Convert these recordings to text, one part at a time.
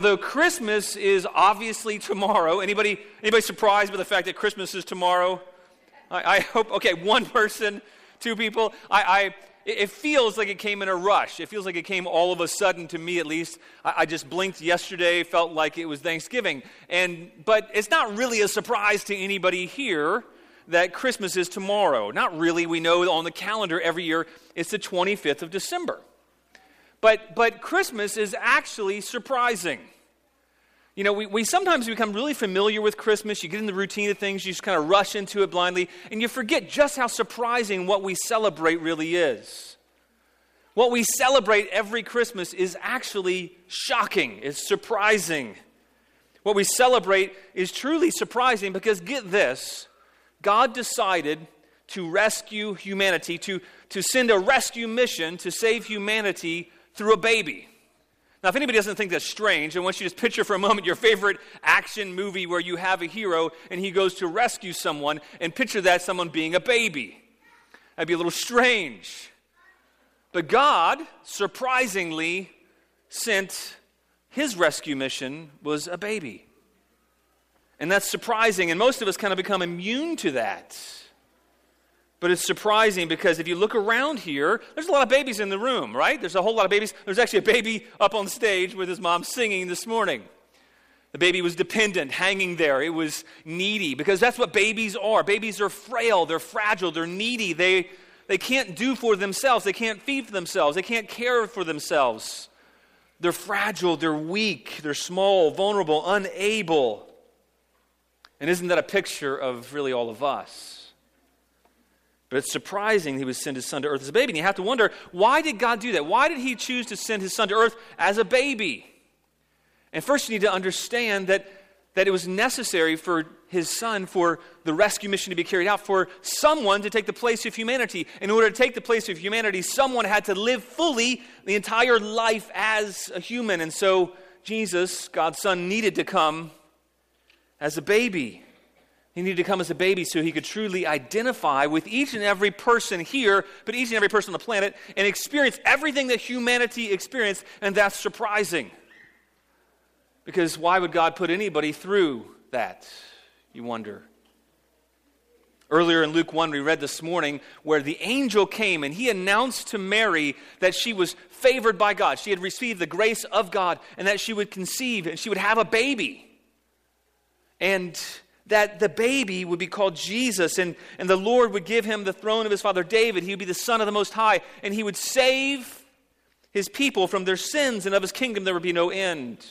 Though Christmas is obviously tomorrow, anybody, anybody surprised by the fact that Christmas is tomorrow? I, I hope, okay, one person, two people. I, I, it feels like it came in a rush. It feels like it came all of a sudden to me, at least. I, I just blinked yesterday, felt like it was Thanksgiving. And, but it's not really a surprise to anybody here that Christmas is tomorrow. Not really. We know on the calendar every year it's the 25th of December. But, but Christmas is actually surprising. You know, we, we sometimes become really familiar with Christmas. You get in the routine of things, you just kind of rush into it blindly, and you forget just how surprising what we celebrate really is. What we celebrate every Christmas is actually shocking, it's surprising. What we celebrate is truly surprising because get this God decided to rescue humanity, to, to send a rescue mission to save humanity through a baby. Now, if anybody doesn't think that's strange, I want you to just picture for a moment your favorite action movie where you have a hero and he goes to rescue someone, and picture that someone being a baby. That'd be a little strange. But God, surprisingly, sent his rescue mission was a baby. And that's surprising, and most of us kind of become immune to that. But it's surprising because if you look around here, there's a lot of babies in the room, right? There's a whole lot of babies. There's actually a baby up on stage with his mom singing this morning. The baby was dependent, hanging there. It was needy because that's what babies are. Babies are frail, they're fragile, they're needy. They, they can't do for themselves, they can't feed for themselves, they can't care for themselves. They're fragile, they're weak, they're small, vulnerable, unable. And isn't that a picture of really all of us? But it's surprising he would send his son to earth as a baby. And you have to wonder why did God do that? Why did he choose to send his son to earth as a baby? And first, you need to understand that, that it was necessary for his son, for the rescue mission to be carried out, for someone to take the place of humanity. In order to take the place of humanity, someone had to live fully the entire life as a human. And so, Jesus, God's son, needed to come as a baby. He needed to come as a baby so he could truly identify with each and every person here, but each and every person on the planet, and experience everything that humanity experienced, and that's surprising. Because why would God put anybody through that? You wonder. Earlier in Luke 1, we read this morning where the angel came and he announced to Mary that she was favored by God. She had received the grace of God and that she would conceive and she would have a baby. And that the baby would be called Jesus, and, and the Lord would give him the throne of his father David. He would be the Son of the Most High, and he would save his people from their sins, and of his kingdom there would be no end.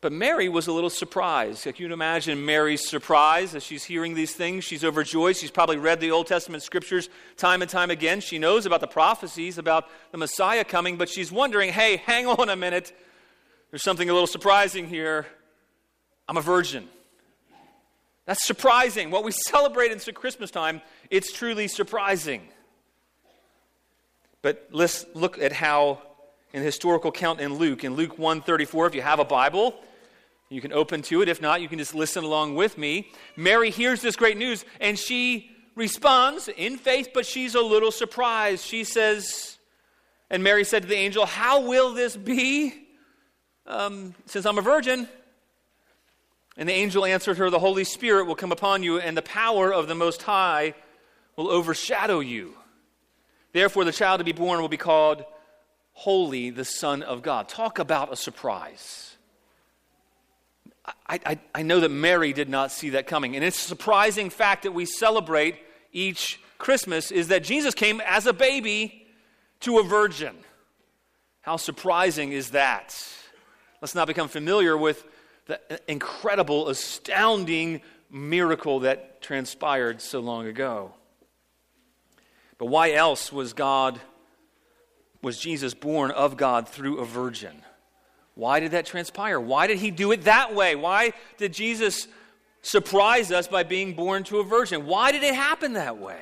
But Mary was a little surprised. Like you can imagine Mary's surprise as she's hearing these things. She's overjoyed. She's probably read the Old Testament scriptures time and time again. She knows about the prophecies about the Messiah coming, but she's wondering hey, hang on a minute. There's something a little surprising here. I'm a virgin. That's surprising. What we celebrate in Christmas time, it's truly surprising. But let's look at how in the historical count in Luke, in Luke 134, if you have a Bible, you can open to it. If not, you can just listen along with me. Mary hears this great news and she responds in faith, but she's a little surprised. She says, and Mary said to the angel, How will this be um, since I'm a virgin? And the angel answered her, The Holy Spirit will come upon you, and the power of the Most High will overshadow you. Therefore, the child to be born will be called Holy, the Son of God. Talk about a surprise. I, I, I, know that Mary did not see that coming. And it's a surprising fact that we celebrate each Christmas is that Jesus came as a baby to a virgin. How surprising is that? Let's not become familiar with the incredible, astounding miracle that transpired so long ago. But why else was God, was Jesus born of God through a virgin? Why did that transpire? Why did he do it that way? Why did Jesus surprise us by being born to a virgin? Why did it happen that way?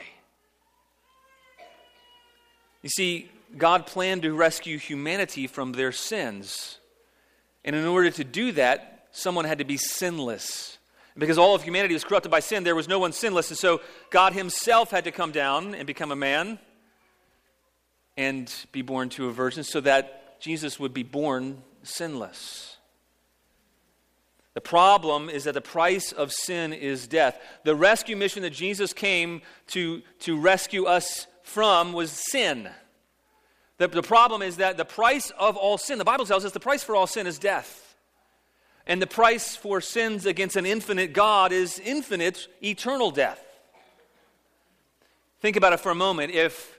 You see, God planned to rescue humanity from their sins. And in order to do that, someone had to be sinless. Because all of humanity was corrupted by sin, there was no one sinless. And so God Himself had to come down and become a man and be born to a virgin so that Jesus would be born sinless. The problem is that the price of sin is death. The rescue mission that Jesus came to, to rescue us from was sin. The, the problem is that the price of all sin, the Bible tells us the price for all sin is death. And the price for sins against an infinite God is infinite, eternal death. Think about it for a moment. If,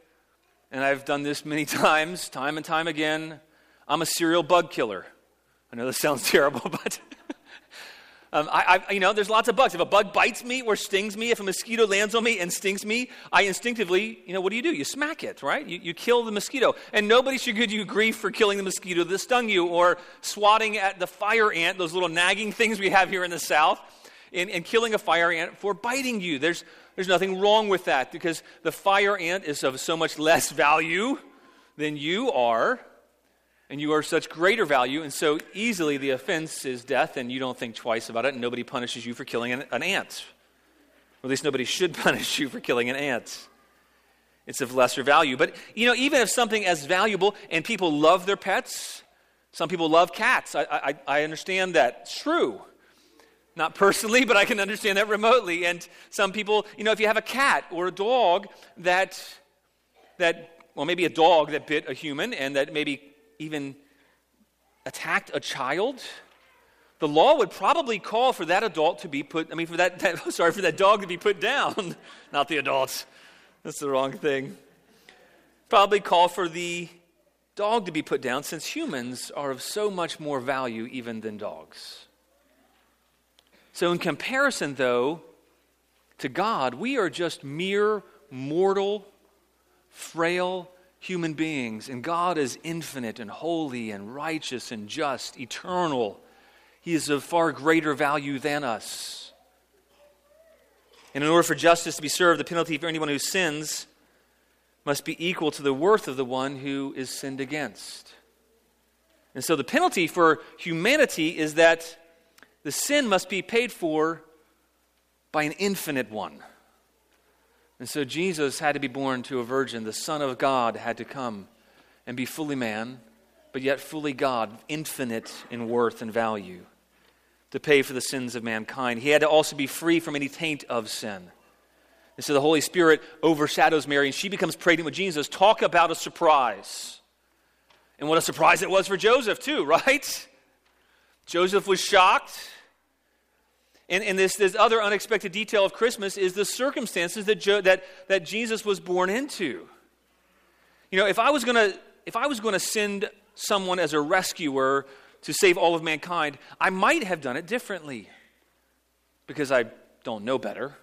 and I've done this many times, time and time again, I'm a serial bug killer. I know this sounds terrible, but um, I, I, you know, there's lots of bugs. If a bug bites me or stings me, if a mosquito lands on me and stings me, I instinctively, you know, what do you do? You smack it, right? You, you kill the mosquito. And nobody should give you grief for killing the mosquito that stung you or swatting at the fire ant, those little nagging things we have here in the South, and, and killing a fire ant for biting you. There's, there's nothing wrong with that because the fire ant is of so much less value than you are and you are such greater value, and so easily the offense is death, and you don't think twice about it, and nobody punishes you for killing an, an ant. Or at least nobody should punish you for killing an ant. It's of lesser value. But, you know, even if something as valuable, and people love their pets, some people love cats. I, I, I understand that. It's true. Not personally, but I can understand that remotely. And some people, you know, if you have a cat or a dog that, that well, maybe a dog that bit a human and that maybe even attacked a child, the law would probably call for that adult to be put, I mean, for that, that sorry, for that dog to be put down, not the adults. That's the wrong thing. Probably call for the dog to be put down since humans are of so much more value even than dogs. So, in comparison, though, to God, we are just mere mortal, frail human beings, and God is infinite and holy and righteous and just, eternal. He is of far greater value than us. And in order for justice to be served, the penalty for anyone who sins must be equal to the worth of the one who is sinned against. And so the penalty for humanity is that the sin must be paid for by an infinite one. And so Jesus had to be born to a virgin. The Son of God had to come and be fully man, but yet fully God, infinite in worth and value, to pay for the sins of mankind. He had to also be free from any taint of sin. And so the Holy Spirit overshadows Mary, and she becomes pregnant with Jesus. Talk about a surprise. And what a surprise it was for Joseph, too, right? Joseph was shocked. And, and this, this other unexpected detail of Christmas is the circumstances that, jo- that, that Jesus was born into. You know, if I was going to if I was going to send someone as a rescuer to save all of mankind, I might have done it differently because I don't know better.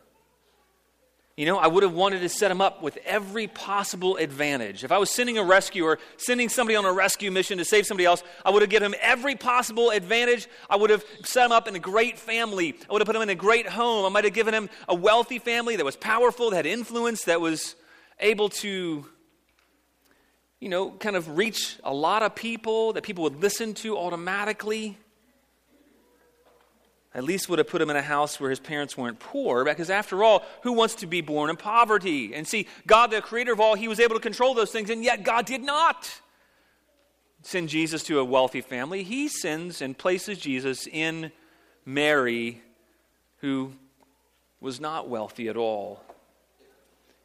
You know, I would have wanted to set him up with every possible advantage. If I was sending a rescuer, sending somebody on a rescue mission to save somebody else, I would have given him every possible advantage. I would have set him up in a great family. I would have put him in a great home. I might have given him a wealthy family that was powerful, that had influence, that was able to, you know, kind of reach a lot of people, that people would listen to automatically at least would have put him in a house where his parents weren't poor, because after all, who wants to be born in poverty? And see, God, the creator of all, he was able to control those things, and yet God did not send Jesus to a wealthy family. He sends and places Jesus in Mary, who was not wealthy at all.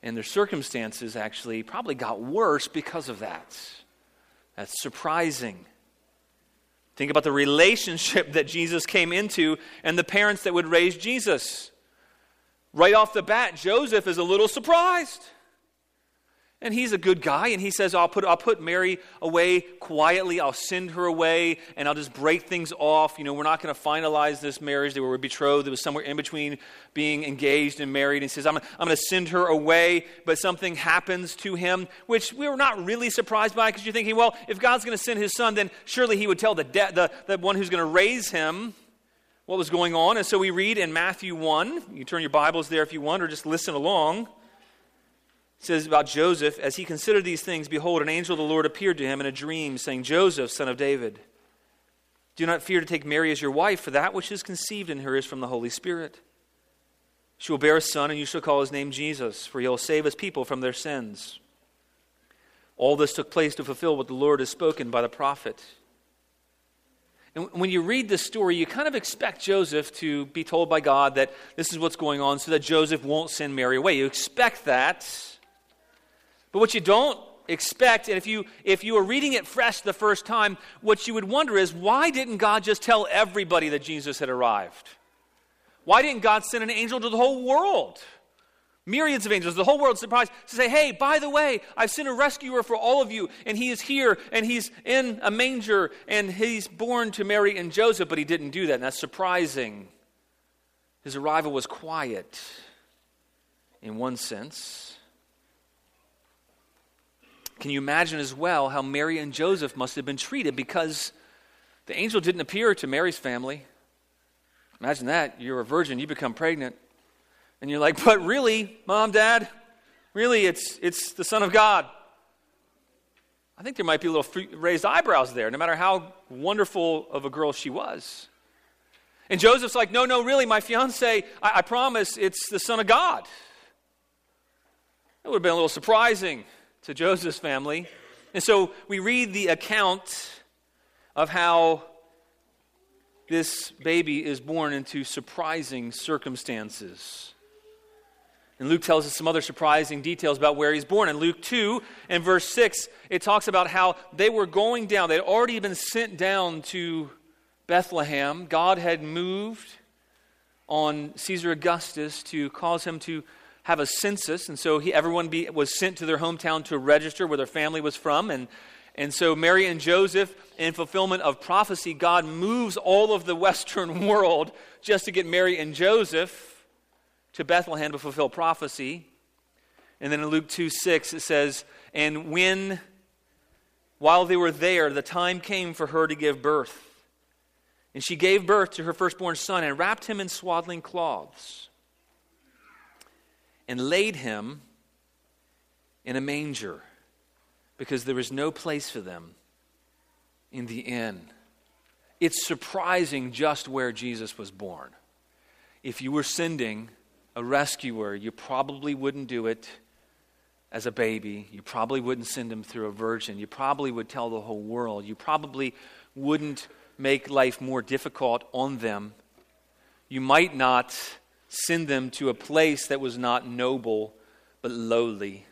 And their circumstances actually probably got worse because of that. That's surprising. Think about the relationship that Jesus came into and the parents that would raise Jesus. Right off the bat, Joseph is a little surprised. And he's a good guy, and he says, I'll put, I'll put Mary away quietly. I'll send her away, and I'll just break things off. You know, we're not going to finalize this marriage. They were betrothed. It was somewhere in between being engaged and married. And he says, I'm, I'm going to send her away, but something happens to him, which we were not really surprised by because you're thinking, well, if God's going to send his son, then surely he would tell the, de- the, the one who's going to raise him what was going on. And so we read in Matthew 1. You turn your Bibles there if you want, or just listen along says about Joseph, as he considered these things, behold, an angel of the Lord appeared to him in a dream, saying, Joseph, son of David, do not fear to take Mary as your wife, for that which is conceived in her is from the Holy Spirit. She will bear a son, and you shall call his name Jesus, for he will save his people from their sins. All this took place to fulfill what the Lord has spoken by the prophet. And when you read this story, you kind of expect Joseph to be told by God that this is what's going on so that Joseph won't send Mary away. You expect that. But what you don't expect, and if you, if you were reading it fresh the first time, what you would wonder is why didn't God just tell everybody that Jesus had arrived? Why didn't God send an angel to the whole world? Myriads of angels, the whole world surprised to say, hey, by the way, I've sent a rescuer for all of you, and he is here, and he's in a manger, and he's born to Mary and Joseph, but he didn't do that, and that's surprising. His arrival was quiet in one sense. Can you imagine as well how Mary and Joseph must have been treated because the angel didn't appear to Mary's family? Imagine that. You're a virgin, you become pregnant. And you're like, but really, mom, dad, really, it's, it's the Son of God. I think there might be a little raised eyebrows there, no matter how wonderful of a girl she was. And Joseph's like, no, no, really, my fiance, I, I promise it's the Son of God. That would have been a little surprising to Joseph's family. And so we read the account of how this baby is born into surprising circumstances. And Luke tells us some other surprising details about where he's born. In Luke 2 and verse 6, it talks about how they were going down. They'd already been sent down to Bethlehem. God had moved on Caesar Augustus to cause him to have a census. And so he, everyone be, was sent to their hometown to register where their family was from. And, and so Mary and Joseph, in fulfillment of prophecy, God moves all of the Western world just to get Mary and Joseph to Bethlehem to fulfill prophecy. And then in Luke 2 6, it says, And when, while they were there, the time came for her to give birth. And she gave birth to her firstborn son and wrapped him in swaddling cloths and laid him in a manger because there was no place for them in the inn. It's surprising just where Jesus was born. If you were sending a rescuer, you probably wouldn't do it as a baby. You probably wouldn't send him through a virgin. You probably would tell the whole world. You probably wouldn't make life more difficult on them. You might not send them to a place that was not noble but lowly.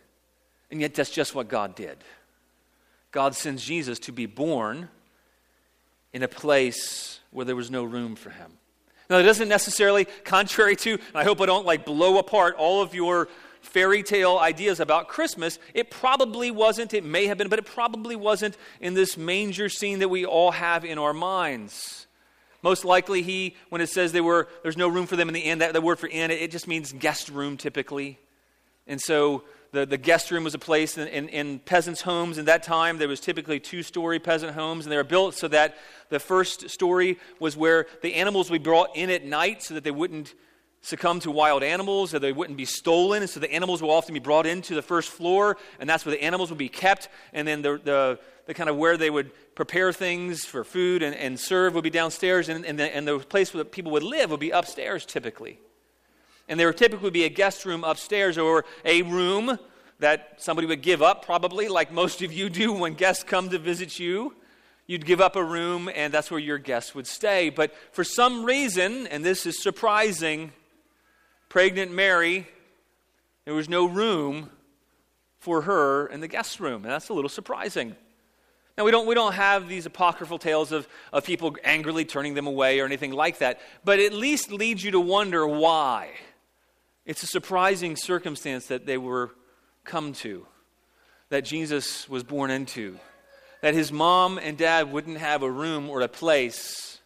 And yet, that's just what God did. God sends Jesus to be born in a place where there was no room for him. Now, it doesn't necessarily, contrary to, and I hope I don't like blow apart all of your fairy tale ideas about Christmas, it probably wasn't, it may have been, but it probably wasn't in this manger scene that we all have in our minds. Most likely, he, when it says they were, there's no room for them in the inn, that the word for inn, it just means guest room typically. And so the, the guest room was a place in, in, in peasants' homes. In that time, there was typically two story peasant homes, and they were built so that the first story was where the animals would be brought in at night so that they wouldn't succumb to wild animals, or they wouldn't be stolen. And so the animals will often be brought into the first floor, and that's where the animals would be kept. And then the, the, the kind of where they would prepare things for food and, and serve would be downstairs, and, and, the, and the place where people would live would be upstairs typically. And there would typically be a guest room upstairs or a room that somebody would give up, probably, like most of you do when guests come to visit you. You'd give up a room, and that's where your guests would stay. But for some reason, and this is surprising, pregnant Mary, there was no room for her in the guest room. And that's a little surprising. Now, we don't, we don't have these apocryphal tales of, of people angrily turning them away or anything like that, but at least leads you to wonder why. It's a surprising circumstance that they were come to, that Jesus was born into, that his mom and dad wouldn't have a room or a place,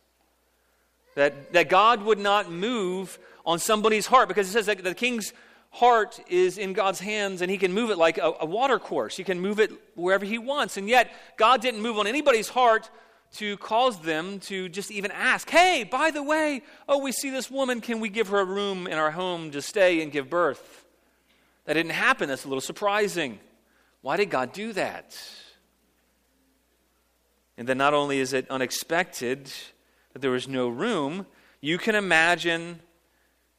that, that God would not move on somebody's heart, because it says that the king's heart is in God's hands and he can move it like a, a water course. He can move it wherever he wants. And yet, God didn't move on anybody's heart to cause them to just even ask, hey, by the way, oh, we see this woman, can we give her a room in our home to stay and give birth? That didn't happen. That's a little surprising. Why did God do that? And then not only is it unexpected that there was no room, you can imagine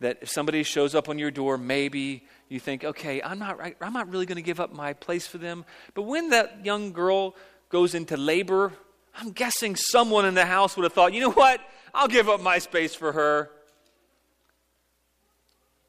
that if somebody shows up on your door, maybe you think, okay, I'm not, I'm not really going to give up my place for them. But when that young girl goes into labor, I'm guessing someone in the house would have thought, you know what? I'll give up my space for her.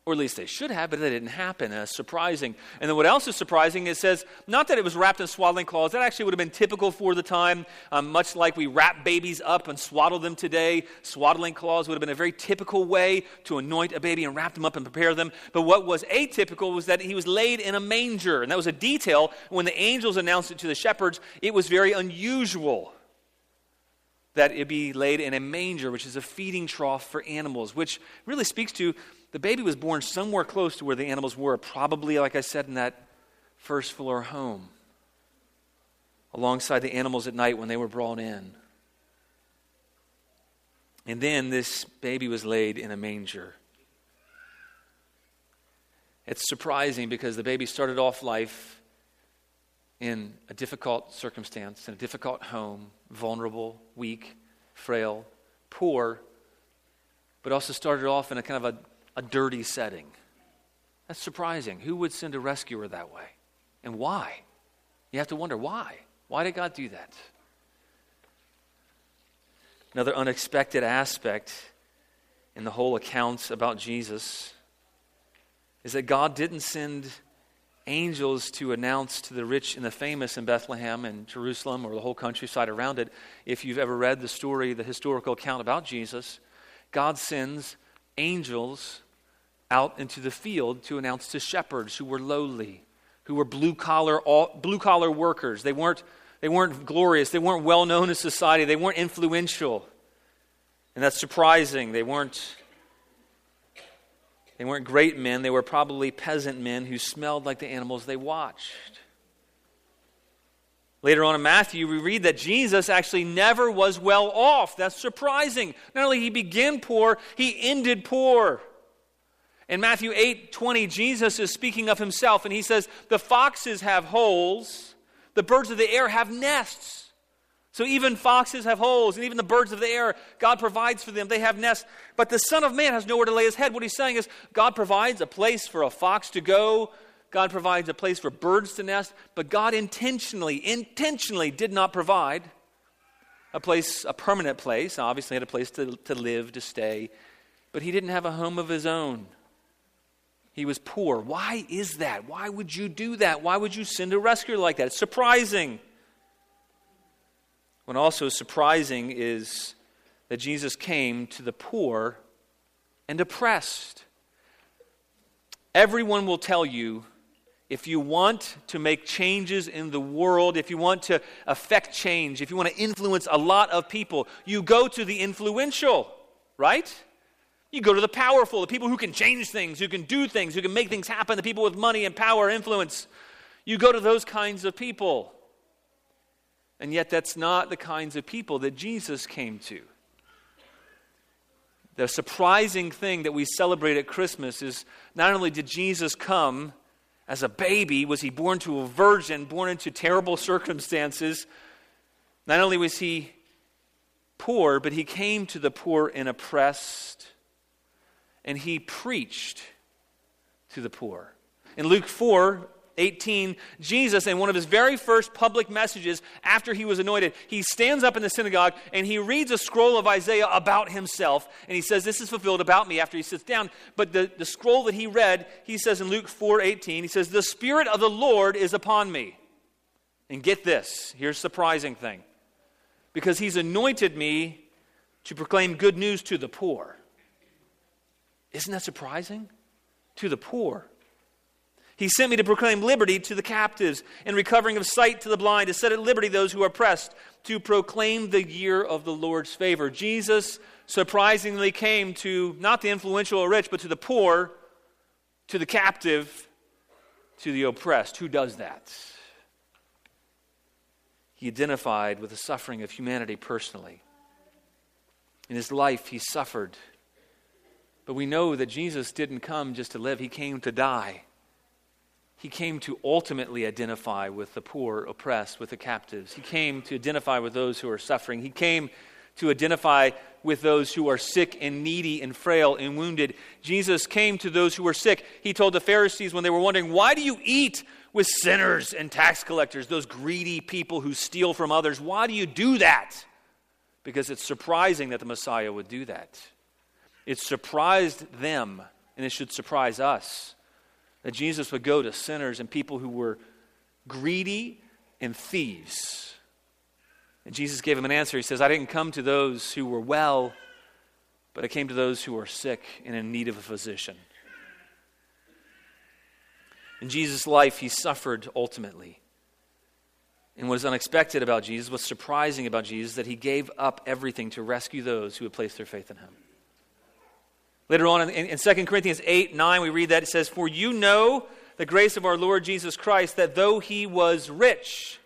Or at least they should have, but that didn't happen. That's surprising. And then what else is surprising? It says, not that it was wrapped in swaddling cloths. That actually would have been typical for the time, um, much like we wrap babies up and swaddle them today. Swaddling cloths would have been a very typical way to anoint a baby and wrap them up and prepare them. But what was atypical was that he was laid in a manger. And that was a detail. When the angels announced it to the shepherds, it was very unusual that it be laid in a manger, which is a feeding trough for animals, which really speaks to the baby was born somewhere close to where the animals were, probably, like I said, in that first floor home, alongside the animals at night when they were brought in. And then this baby was laid in a manger. It's surprising because the baby started off life in a difficult circumstance, in a difficult home, vulnerable, weak, frail, poor, but also started off in a kind of a a dirty setting. That's surprising. Who would send a rescuer that way? And why? You have to wonder why. Why did God do that? Another unexpected aspect in the whole accounts about Jesus is that God didn't send angels to announce to the rich and the famous in Bethlehem and Jerusalem or the whole countryside around it. If you've ever read the story, the historical account about Jesus, God sends angels out into the field to announce to shepherds who were lowly, who were blue collar, blue collar workers. They weren't, they weren't glorious, they weren't well known in society, they weren't influential. And that's surprising. They weren't, they weren't great men, they were probably peasant men who smelled like the animals they watched. Later on in Matthew, we read that Jesus actually never was well off. That's surprising. Not only he began poor, he ended poor. In Matthew 8 20, Jesus is speaking of himself, and he says, The foxes have holes, the birds of the air have nests. So even foxes have holes, and even the birds of the air, God provides for them. They have nests. But the Son of Man has nowhere to lay his head. What he's saying is, God provides a place for a fox to go, God provides a place for birds to nest, but God intentionally, intentionally did not provide a place, a permanent place. Obviously, had a place to, to live, to stay, but he didn't have a home of his own. He was poor. Why is that? Why would you do that? Why would you send a rescuer like that? It's surprising. What also is surprising is that Jesus came to the poor and oppressed. Everyone will tell you if you want to make changes in the world, if you want to affect change, if you want to influence a lot of people, you go to the influential, right? You go to the powerful, the people who can change things, who can do things, who can make things happen, the people with money and power, influence. You go to those kinds of people. And yet, that's not the kinds of people that Jesus came to. The surprising thing that we celebrate at Christmas is not only did Jesus come as a baby, was he born to a virgin, born into terrible circumstances, not only was he poor, but he came to the poor and oppressed and he preached to the poor. In Luke 4, 18, Jesus, in one of his very first public messages after he was anointed, he stands up in the synagogue and he reads a scroll of Isaiah about himself. And he says, This is fulfilled about me after he sits down. But the, the scroll that he read, he says in Luke 4 18, he says, The Spirit of the Lord is upon me. And get this here's surprising thing because he's anointed me to proclaim good news to the poor. Isn't that surprising? To the poor. He sent me to proclaim liberty to the captives and recovering of sight to the blind, to set at liberty those who are oppressed, to proclaim the year of the Lord's favor. Jesus surprisingly came to not the influential or rich, but to the poor, to the captive, to the oppressed. Who does that? He identified with the suffering of humanity personally. In his life, he suffered but we know that Jesus didn't come just to live, he came to die. He came to ultimately identify with the poor, oppressed, with the captives. He came to identify with those who are suffering. He came to identify with those who are sick and needy and frail and wounded. Jesus came to those who were sick. He told the Pharisees when they were wondering, Why do you eat with sinners and tax collectors, those greedy people who steal from others? Why do you do that? Because it's surprising that the Messiah would do that. It surprised them, and it should surprise us, that Jesus would go to sinners and people who were greedy and thieves. And Jesus gave him an answer. He says, I didn't come to those who were well, but I came to those who are sick and in need of a physician. In Jesus' life, he suffered ultimately. And what is unexpected about Jesus, what's surprising about Jesus, that he gave up everything to rescue those who had placed their faith in him. Later on in, in, in 2 Corinthians 8 9, we read that it says, For you know the grace of our Lord Jesus Christ, that though he was rich,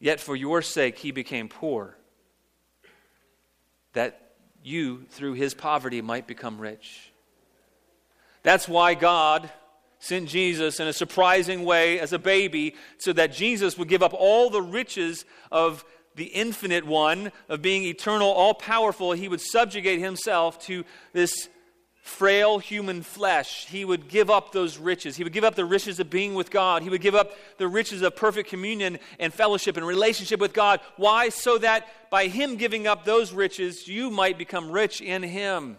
yet for your sake he became poor, that you, through his poverty, might become rich. That's why God sent Jesus in a surprising way as a baby, so that Jesus would give up all the riches of the infinite one, of being eternal, all powerful. He would subjugate himself to this frail human flesh. He would give up those riches. He would give up the riches of being with God. He would give up the riches of perfect communion and fellowship and relationship with God. Why? So that by Him giving up those riches, you might become rich in Him.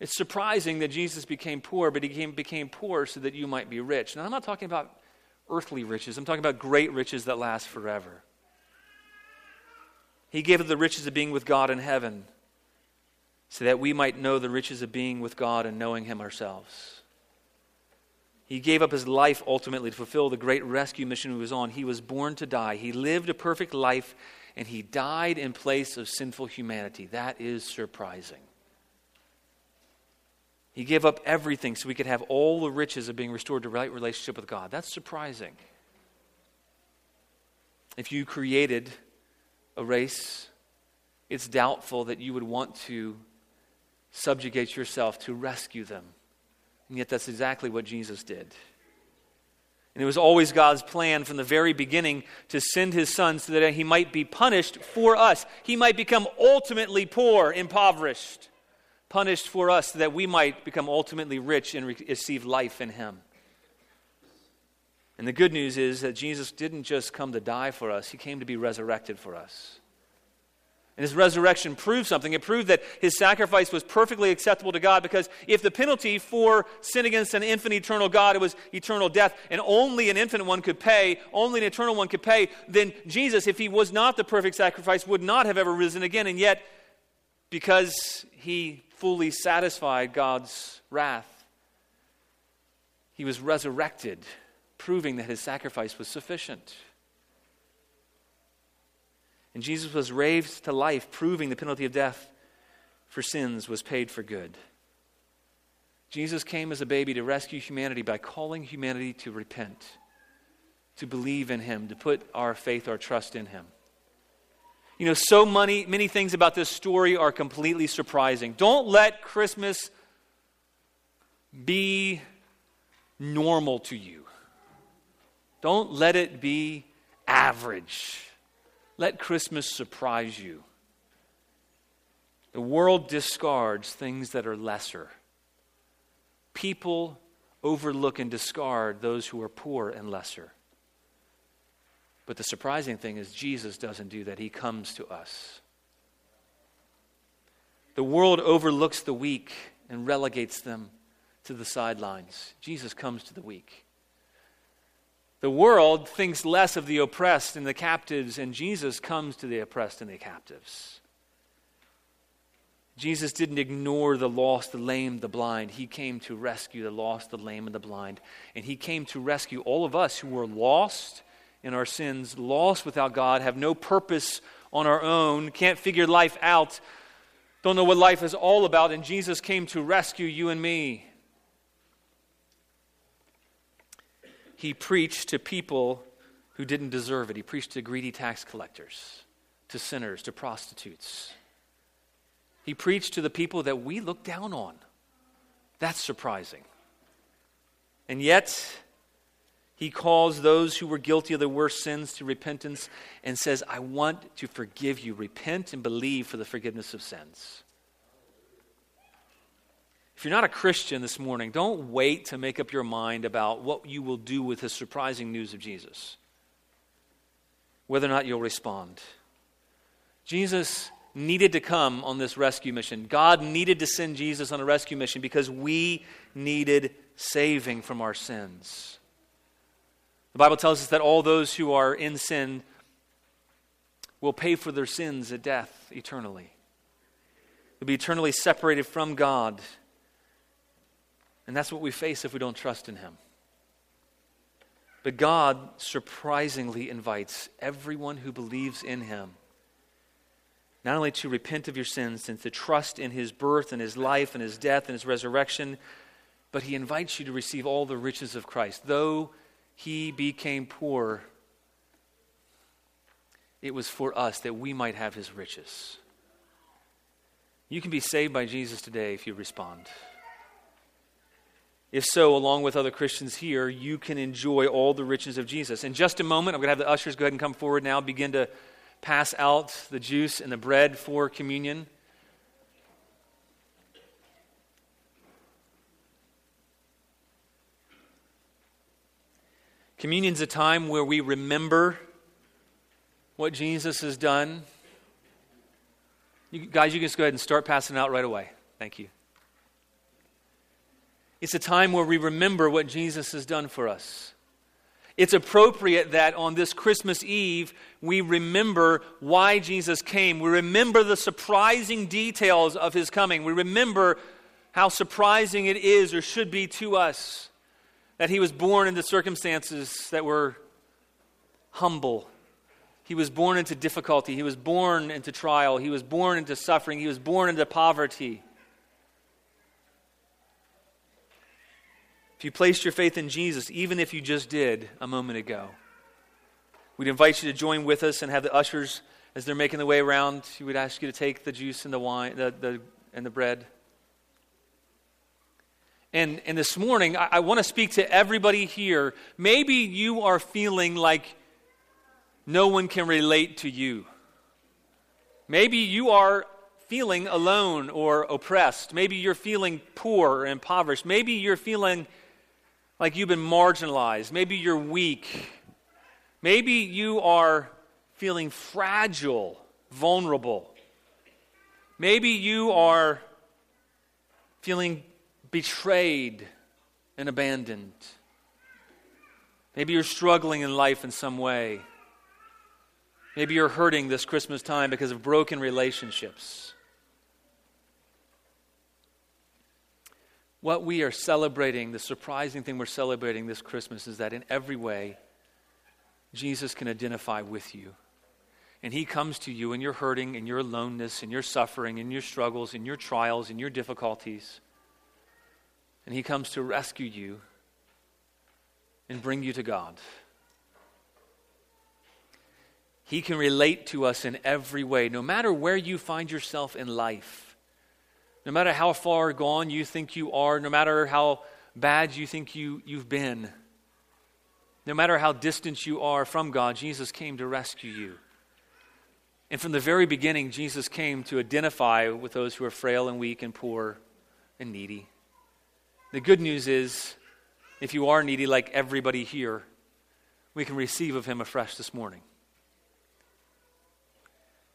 It's surprising that Jesus became poor, but he became, became poor so that you might be rich. Now, I'm not talking about earthly riches, I'm talking about great riches that last forever. He gave up the riches of being with God in heaven so that we might know the riches of being with God and knowing Him ourselves. He gave up his life ultimately to fulfill the great rescue mission he was on. He was born to die. He lived a perfect life, and he died in place of sinful humanity. That is surprising. He gave up everything so we could have all the riches of being restored to right relationship with God. That's surprising. If you created a race, it's doubtful that you would want to subjugate yourself to rescue them. And yet, that's exactly what Jesus did. And it was always God's plan from the very beginning to send his son so that he might be punished for us. He might become ultimately poor, impoverished punished for us so that we might become ultimately rich and receive life in him. And the good news is that Jesus didn't just come to die for us, he came to be resurrected for us. And his resurrection proved something. It proved that his sacrifice was perfectly acceptable to God because if the penalty for sin against an infinite eternal God it was eternal death, and only an infinite one could pay, only an eternal one could pay, then Jesus, if he was not the perfect sacrifice, would not have ever risen again. And yet, because he fully satisfied God's wrath. He was resurrected, proving that his sacrifice was sufficient. And Jesus was raised to life, proving the penalty of death for sins was paid for good. Jesus came as a baby to rescue humanity by calling humanity to repent, to believe in him, to put our faith, our trust in him. You know, so many, many things about this story are completely surprising. Don't let Christmas be normal to you. Don't let it be average. Let Christmas surprise you. The world discards things that are lesser. People overlook and discard those who are poor and lesser. But the surprising thing is, Jesus doesn't do that. He comes to us. The world overlooks the weak and relegates them to the sidelines. Jesus comes to the weak. The world thinks less of the oppressed and the captives, and Jesus comes to the oppressed and the captives. Jesus didn't ignore the lost, the lame, the blind. He came to rescue the lost, the lame, and the blind. And He came to rescue all of us who were lost in our sins, lost without God, have no purpose on our own, can't figure life out, don't know what life is all about, and Jesus came to rescue you and me. He preached to people who didn't deserve it. He preached to greedy tax collectors, to sinners, to prostitutes. He preached to the people that we look down on. That's surprising. And yet, He calls those who were guilty of the worst sins to repentance and says, I want to forgive you. Repent and believe for the forgiveness of sins. If you're not a Christian this morning, don't wait to make up your mind about what you will do with the surprising news of Jesus, whether or not you'll respond. Jesus needed to come on this rescue mission. God needed to send Jesus on a rescue mission because we needed saving from our sins. The Bible tells us that all those who are in sin will pay for their sins at death eternally. They'll be eternally separated from God. And that's what we face if we don't trust in Him. But God surprisingly invites everyone who believes in Him not only to repent of your sins and to trust in His birth and His life and His death and His resurrection, but He invites you to receive all the riches of Christ. Though he became poor, it was for us that we might have his riches. You can be saved by Jesus today if you respond. If so, along with other Christians here, you can enjoy all the riches of Jesus. In just a moment, I'm going to have the ushers go ahead and come forward now, begin to pass out the juice and the bread for communion. Communion's a time where we remember what Jesus has done. You, guys, you can just go ahead and start passing out right away. Thank you. It's a time where we remember what Jesus has done for us. It's appropriate that on this Christmas Eve, we remember why Jesus came. We remember the surprising details of his coming. We remember how surprising it is or should be to us that he was born into circumstances that were humble. He was born into difficulty. He was born into trial. He was born into suffering. He was born into poverty. If you placed your faith in Jesus, even if you just did a moment ago, we'd invite you to join with us and have the ushers, as they're making their way around, we would ask you to take the juice and the wine the, the, and the bread. And, and this morning, I, I want to speak to everybody here. Maybe you are feeling like no one can relate to you. Maybe you are feeling alone or oppressed. Maybe you're feeling poor or impoverished. Maybe you're feeling like you've been marginalized. Maybe you're weak. Maybe you are feeling fragile, vulnerable. Maybe you are feeling betrayed and abandoned. Maybe you're struggling in life in some way. Maybe you're hurting this Christmas time because of broken relationships. What we are celebrating, the surprising thing we're celebrating this Christmas, is that in every way, Jesus can identify with you. And he comes to you in your hurting, in your aloneness, in your suffering, in your struggles, in your trials, in your difficulties. And He comes to rescue you and bring you to God. He can relate to us in every way, no matter where you find yourself in life, no matter how far gone you think you are, no matter how bad you think you, you've been, no matter how distant you are from God, Jesus came to rescue you. And from the very beginning, Jesus came to identify with those who are frail and weak and poor and needy. The good news is, if you are needy like everybody here, we can receive of him afresh this morning.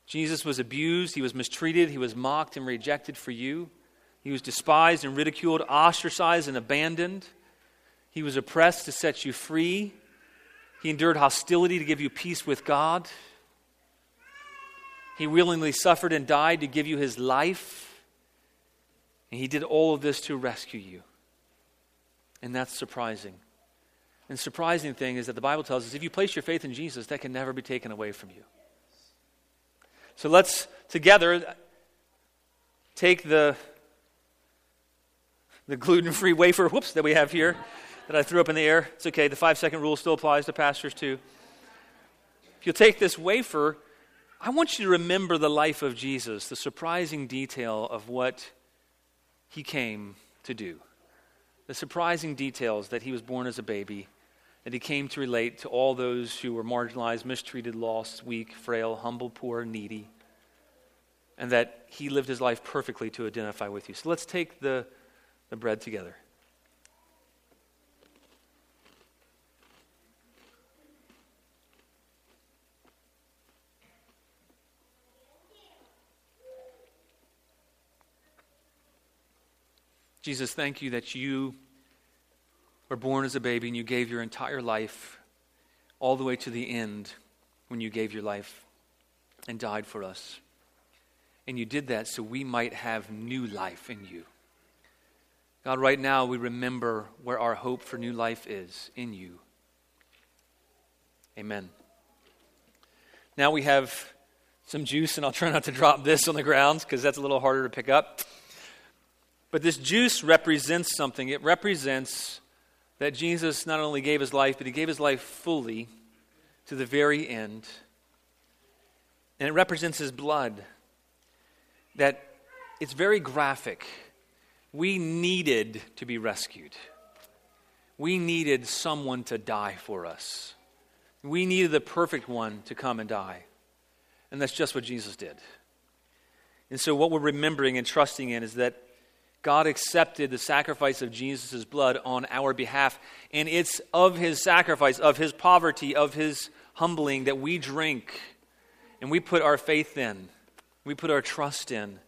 Jesus was abused, he was mistreated, he was mocked and rejected for you. He was despised and ridiculed, ostracized and abandoned. He was oppressed to set you free. He endured hostility to give you peace with God. He willingly suffered and died to give you his life. And he did all of this to rescue you. And that's surprising. And the surprising thing is that the Bible tells us if you place your faith in Jesus, that can never be taken away from you. So let's together take the, the gluten free wafer, whoops, that we have here that I threw up in the air. It's okay, the five second rule still applies to pastors too. If you'll take this wafer, I want you to remember the life of Jesus, the surprising detail of what he came to do the surprising details that he was born as a baby, that he came to relate to all those who were marginalized, mistreated, lost, weak, frail, humble, poor, needy, and that he lived his life perfectly to identify with you. So let's take the, the bread together. Jesus, thank you that you were born as a baby and you gave your entire life all the way to the end when you gave your life and died for us. And you did that so we might have new life in you. God, right now we remember where our hope for new life is in you. Amen. Now we have some juice, and I'll try not to drop this on the ground because that's a little harder to pick up. But this juice represents something. It represents that Jesus not only gave his life, but he gave his life fully to the very end. And it represents his blood. That it's very graphic. We needed to be rescued. We needed someone to die for us. We needed the perfect one to come and die. And that's just what Jesus did. And so, what we're remembering and trusting in is that God accepted the sacrifice of Jesus' blood on our behalf. And it's of his sacrifice, of his poverty, of his humbling that we drink and we put our faith in, we put our trust in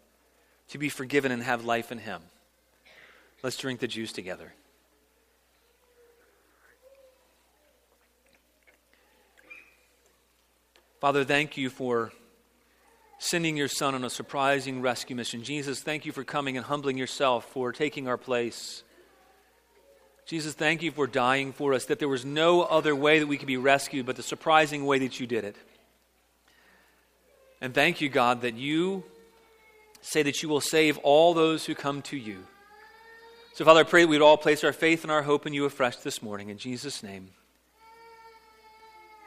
to be forgiven and have life in him. Let's drink the juice together. Father, thank you for sending your son on a surprising rescue mission. Jesus, thank you for coming and humbling yourself, for taking our place. Jesus, thank you for dying for us, that there was no other way that we could be rescued but the surprising way that you did it. And thank you, God, that you say that you will save all those who come to you. So, Father, I pray that we'd all place our faith and our hope in you afresh this morning. In Jesus' name,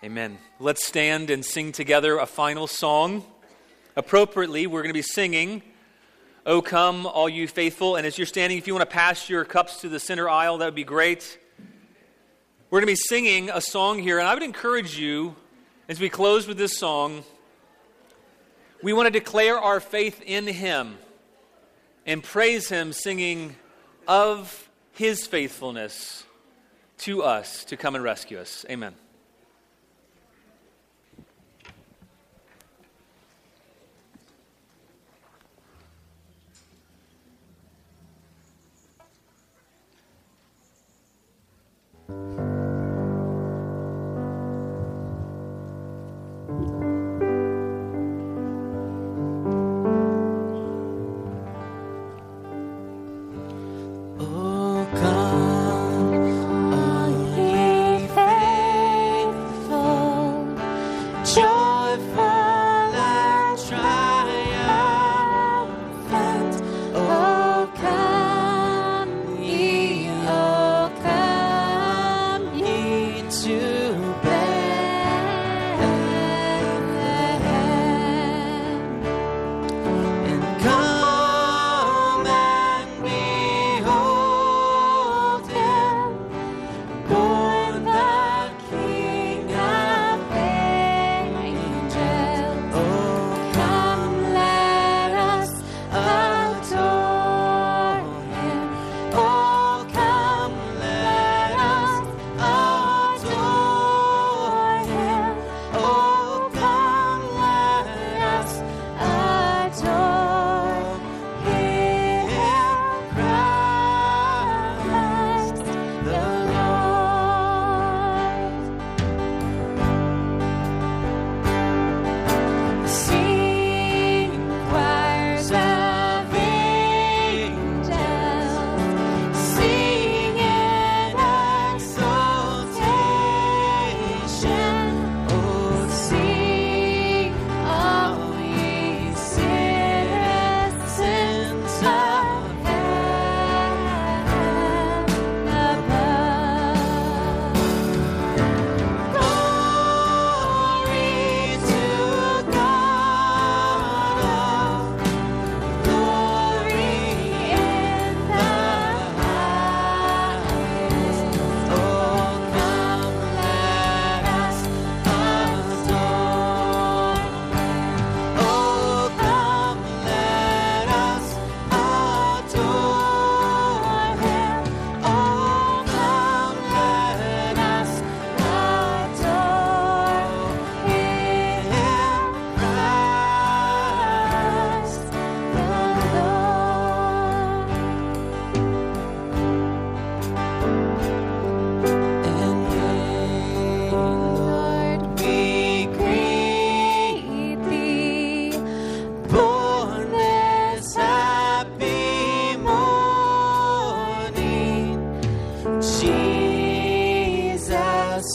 amen. Let's stand and sing together a final song appropriately, we're going to be singing, O come, all you faithful. And as you're standing, if you want to pass your cups to the center aisle, that would be great. We're going to be singing a song here, and I would encourage you, as we close with this song, we want to declare our faith in Him and praise Him, singing of His faithfulness to us to come and rescue us. Amen.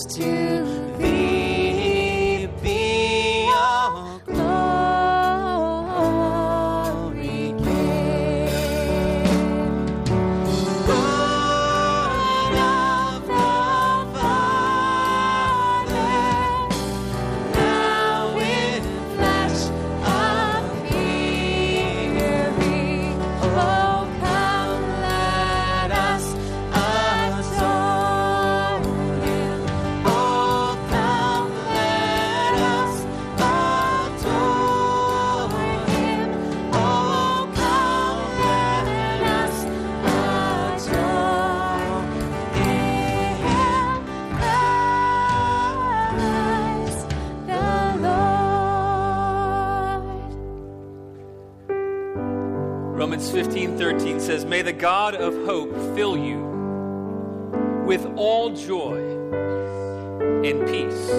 to God of hope fill you with all joy and peace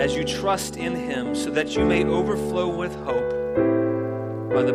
as you trust in him, so that you may overflow with hope by the